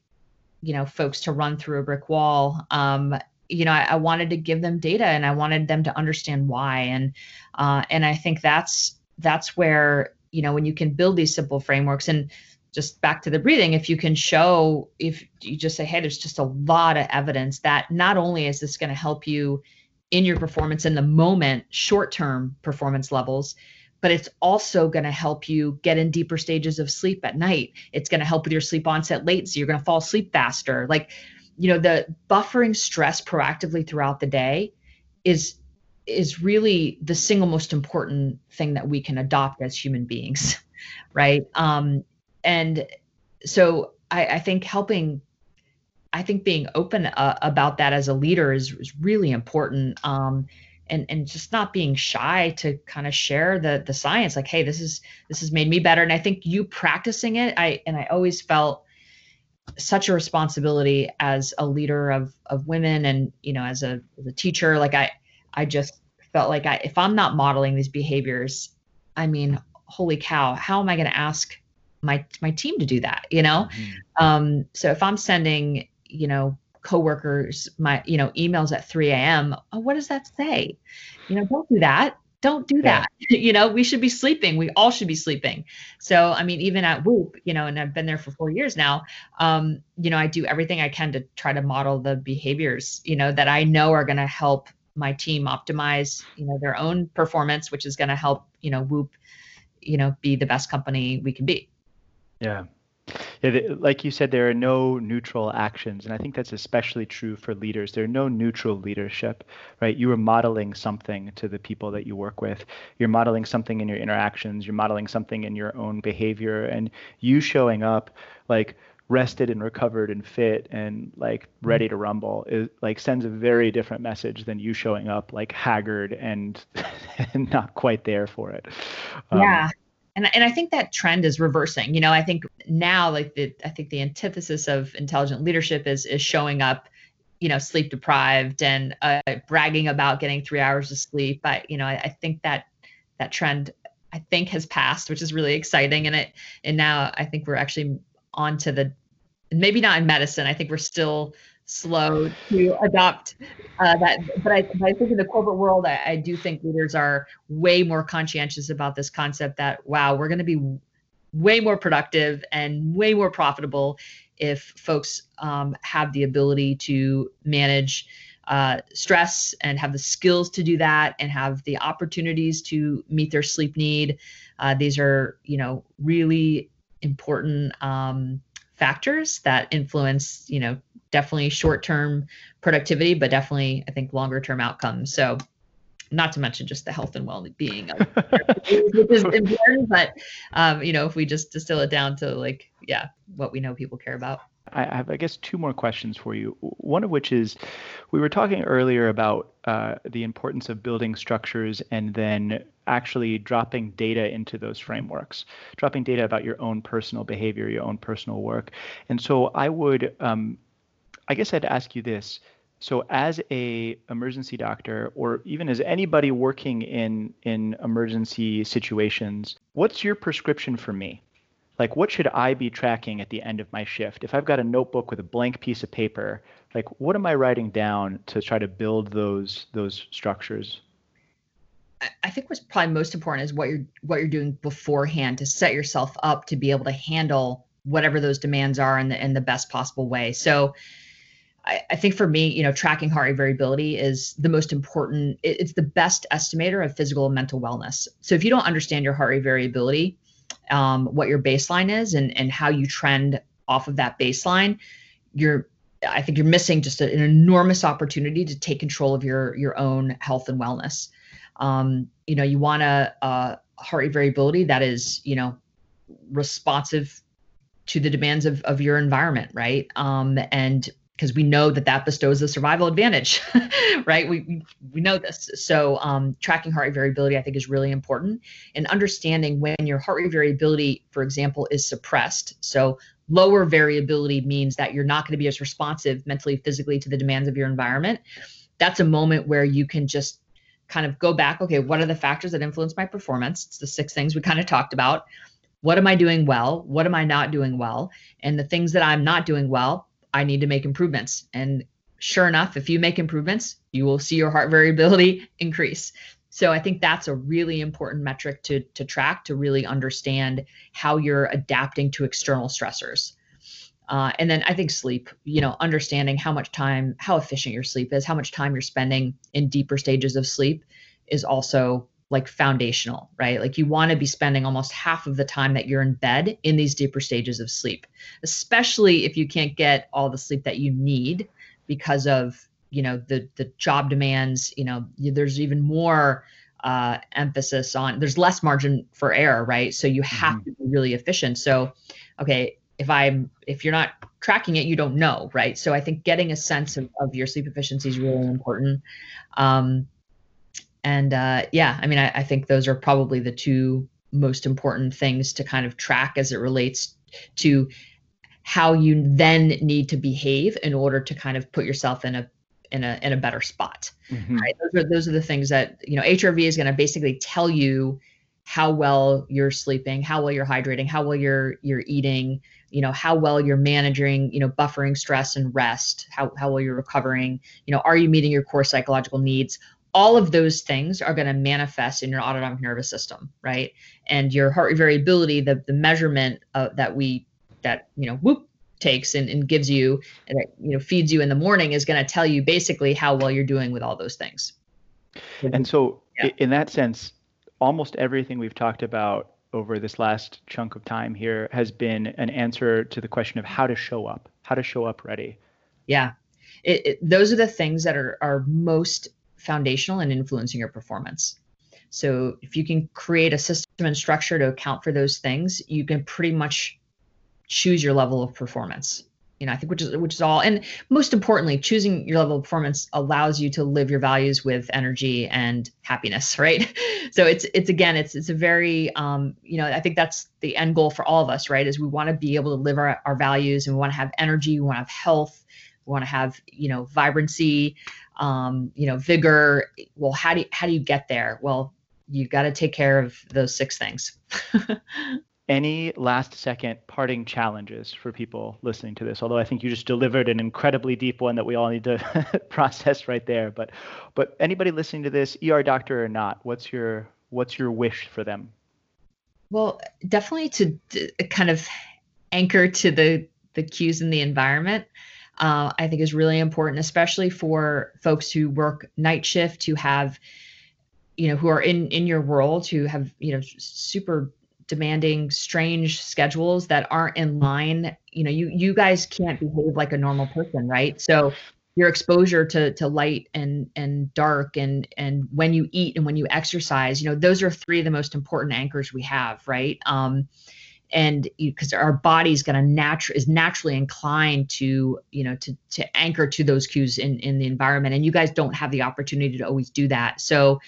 Speaker 1: you know folks to run through a brick wall um, you know, I, I, wanted to give them data and I wanted them to understand why. And uh, and I think that's that's where you know when you can build these simple frameworks and just back to the breathing, if you can show, if you just say, hey, there's just a lot of evidence that not only is this going to help you in your performance in the moment, short term performance levels, but it's also going to help you get in deeper stages of sleep at night. It's going to help with your sleep onset latency. You're going to fall asleep faster. Like you know the buffering stress proactively throughout the day is is really the single most important thing that we can adopt as human beings [LAUGHS] right? Um and so i i think helping i think being open uh, about that as a leader is, is really important. Um and and just not being shy to kind of share the the science like hey this is this has made me better. And i think you practicing it i and i always felt such a responsibility as a leader of of women and you know as a as a teacher. Like i i just felt like i if i'm not modeling these behaviors i mean holy cow how am i going to ask my my team to do that you know? Mm-hmm. um so if i'm sending you know coworkers my you know emails at 3 a.m oh, what does that say? You know don't do that don't do that. Yeah. [LAUGHS] you know we should be sleeping. We all should be sleeping. So i mean even at whoop you know and i've been there for four years now um you know i do everything i can to try to model the behaviors you know that i know are going to help my team optimize you know their own performance which is going to help you know whoop you know be the best company we can be.
Speaker 2: Yeah like you said, there are no neutral actions, and I think that's especially true for leaders. There are no neutral leadership, right? You are modeling something to the people that you work with. You're modeling something in your interactions. You're modeling something in your own behavior, and you showing up like rested and recovered and fit and like ready to rumble is like sends a very different message than you showing up like haggard and, [LAUGHS] and not quite there for it.
Speaker 1: Um, yeah and and I think that trend is reversing. You know, I think now like the I think the antithesis of intelligent leadership is is showing up, you know, sleep deprived and uh, bragging about getting three hours of sleep. But you know, I, I think that that trend I think has passed, which is really exciting. And it and now I think we're actually on to the maybe not in medicine. I think we're still slow to adopt uh, that. But I, but I think in the corporate world, I, I do think leaders are way more conscientious about this concept that, wow, we're going to be way more productive and way more profitable if folks um, have the ability to manage uh, stress and have the skills to do that and have the opportunities to meet their sleep need. Uh, these are, you know, really important um, factors that influence, you know, definitely short term productivity, but definitely I think longer term outcomes. So not to mention just the health and well-being of [LAUGHS] which is important but um, you know if we just distill it down to like yeah what we know people care about
Speaker 2: I have, I guess, two more questions for you. One of which is, we were talking earlier about uh, the importance of building structures and then actually dropping data into those frameworks, dropping data about your own personal behavior, your own personal work. And so I would um, I guess I'd ask you this. So as a emergency doctor or even as anybody working in in emergency situations, what's your prescription for me? Like what should I be tracking at the end of my shift? If I've got a notebook with a blank piece of paper, like what am I writing down to try to build those those structures?
Speaker 1: I think what's probably most important is what you're what you're doing beforehand to set yourself up to be able to handle whatever those demands are in the in the best possible way. So I, I, think for me, you know, tracking heart rate variability is the most important. It, it's the best estimator of physical and mental wellness. So if you don't understand your heart rate variability, um, what your baseline is, and and how you trend off of that baseline, you're I think you're missing just a, an enormous opportunity to take control of your your own health and wellness. Um, you know, you want a, a heart rate variability that is, you know, responsive to the demands of, of your environment, right? Um, and because we know that that bestows a survival advantage, [LAUGHS] right? We, we know this. So um, tracking heart rate variability, I think, is really important. And understanding when your heart rate variability, for example, is suppressed. So lower variability means that you're not going to be as responsive mentally, physically to the demands of your environment. That's a moment where you can just kind of go back. Okay, what are the factors that influence my performance? It's the six things we kind of talked about. What am I doing well? What am I not doing well? And the things that I'm not doing well, I need to make improvements. And sure enough, if you make improvements, you will see your heart variability [LAUGHS] increase. So I think that's a really important metric to, to track to really understand how you're adapting to external stressors. Uh, and then I think sleep, you know, understanding how much time, how efficient your sleep is, how much time you're spending in deeper stages of sleep is also like foundational, right? Like you want to be spending almost half of the time that you're in bed in these deeper stages of sleep, especially if you can't get all the sleep that you need because of, you know, the the job demands, you know, there's even more uh, emphasis on there's less margin for error, right? So you have mm-hmm. to be really efficient. So, okay, if I'm if you're not tracking it, you don't know, right? So I think getting a sense of, of your sleep efficiency is really important. Um, and uh, yeah, I mean, I, I think those are probably the two most important things to kind of track as it relates to how you then need to behave in order to kind of put yourself in a in a in a better spot. Mm-hmm. Right? Those are those are the things that you know HRV is going to basically tell you how well you're sleeping, how well you're hydrating, how well you're you're eating, you know, how well you're managing, you know, buffering stress and rest, how how well you're recovering, you know, are you meeting your core psychological needs? All of those things are going to manifest in your autonomic nervous system, right? And your heart rate variability, the the measurement uh, that we that you know whoop takes and, and gives you and it, you know feeds you in the morning is going to tell you basically how well you're doing with all those things
Speaker 2: and so yeah. in that sense almost everything we've talked about over this last chunk of time here has been an answer to the question of how to show up how to show up ready
Speaker 1: yeah it, it, those are the things that are, are most foundational and in influencing your performance. So if you can create a system and structure to account for those things you can pretty much choose your level of performance. You know i think which is which is all and most importantly choosing your level of performance allows you to live your values with energy and happiness [LAUGHS] right? So it's it's again it's it's a very um you know i think that's the end goal for all of us right? Is we want to be able to live our, our values and we want to have energy we want to have health we want to have you know vibrancy um you know vigor. Well how do you, how do you get there? Well you've got to take care of those six things. [LAUGHS]
Speaker 2: Any last second parting challenges for people listening to this? Although i think you just delivered an incredibly deep one that we all need to [LAUGHS] process right there but but anybody listening to this er doctor or not what's your what's your wish for them?
Speaker 1: Well definitely to, to kind of anchor to the the cues in the environment uh, i think is really important especially for folks who work night shift who have you know who are in in your world who have you know super demanding strange schedules that aren't in line. You know you you guys can't behave like a normal person right? So your exposure to to light and and dark and and when you eat and when you exercise you know those are three of the most important anchors we have right? Um and because our body's going to natural is naturally inclined to you know to to anchor to those cues in in the environment and you guys don't have the opportunity to always do that so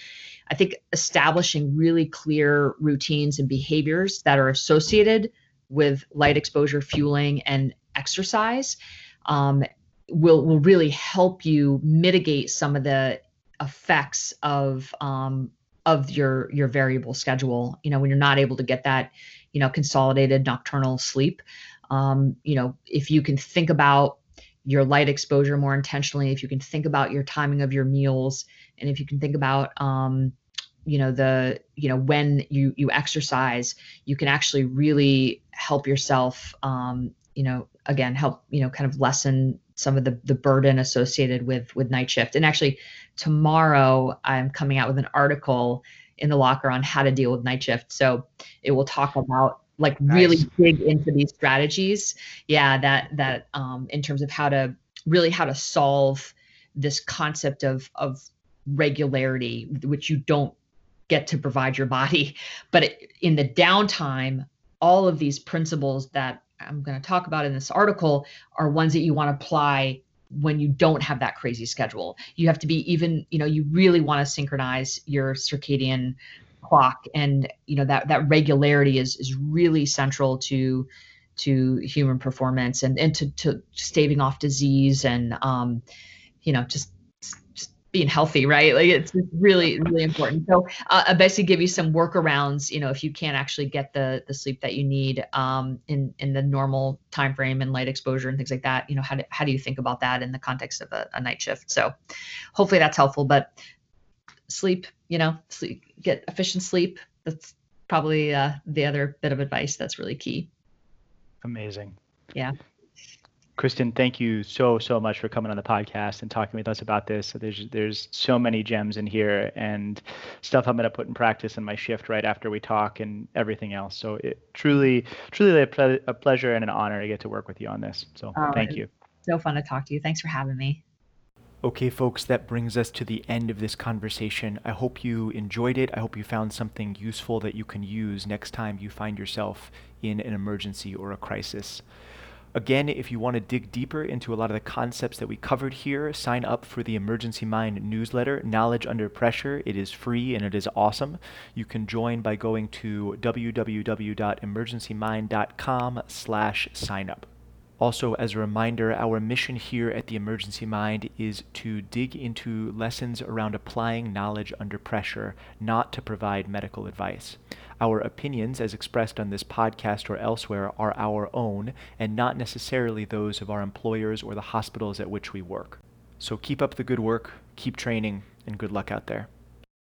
Speaker 1: I think establishing really clear routines and behaviors that are associated with light exposure, fueling, and exercise um, will will really help you mitigate some of the effects of um, of your your variable schedule. You know, when you're not able to get that, you know, consolidated nocturnal sleep. Um, you know, if you can think about your light exposure more intentionally, if you can think about your timing of your meals, and if you can think about um, you know the you know when you you exercise you can actually really help yourself um, you know again help you know kind of lessen some of the the burden associated with with night shift and actually tomorrow i'm coming out with an article in the locker on how to deal with night shift. So it will talk about like really dig into these strategies. Yeah that that um, in terms of how to really how to solve this concept of of regularity which you don't get to provide your body. [LAUGHS] But it, in the downtime all of these principles that i'm going to talk about in this article are ones that you want to apply when you don't have that crazy schedule. You have to be even you know you really want to synchronize your circadian clock and you know that that regularity is is really central to to human performance and and to to staving off disease and um you know just being healthy, right? Like it's really, really important. So uh, I basically give you some workarounds, you know, if you can't actually get the the sleep that you need um, in in the normal time frame and light exposure and things like that. You know, how do how do you think about that in the context of a, a night shift? So hopefully that's helpful. But sleep, you know, sleep, get efficient sleep. That's probably uh, the other bit of advice that's really key.
Speaker 2: Amazing.
Speaker 1: Yeah.
Speaker 2: Kristen, thank you so so much for coming on the podcast and talking with us about this. There's there's so many gems in here and stuff I'm going to put in practice in my shift right after we talk and everything else. So it truly truly a, ple- a pleasure and an honor to get to work with you on this. So oh, thank you.
Speaker 1: So fun to talk to you. Thanks for having me.
Speaker 2: Okay, folks, that brings us to the end of this conversation. I hope you enjoyed it. I hope you found something useful that you can use next time you find yourself in an emergency or a crisis. Again, if you want to dig deeper into a lot of the concepts that we covered here, sign up for the Emergency Mind newsletter, Knowledge Under Pressure. It is free and it is awesome. You can join by going to www.emergencymind.com slash sign up. Also, as a reminder, our mission here at the Emergency Mind is to dig into lessons around applying knowledge under pressure, not to provide medical advice. Our opinions, as expressed on this podcast or elsewhere, are our own and not necessarily those of our employers or the hospitals at which we work. So keep up the good work, keep training, and good luck out there.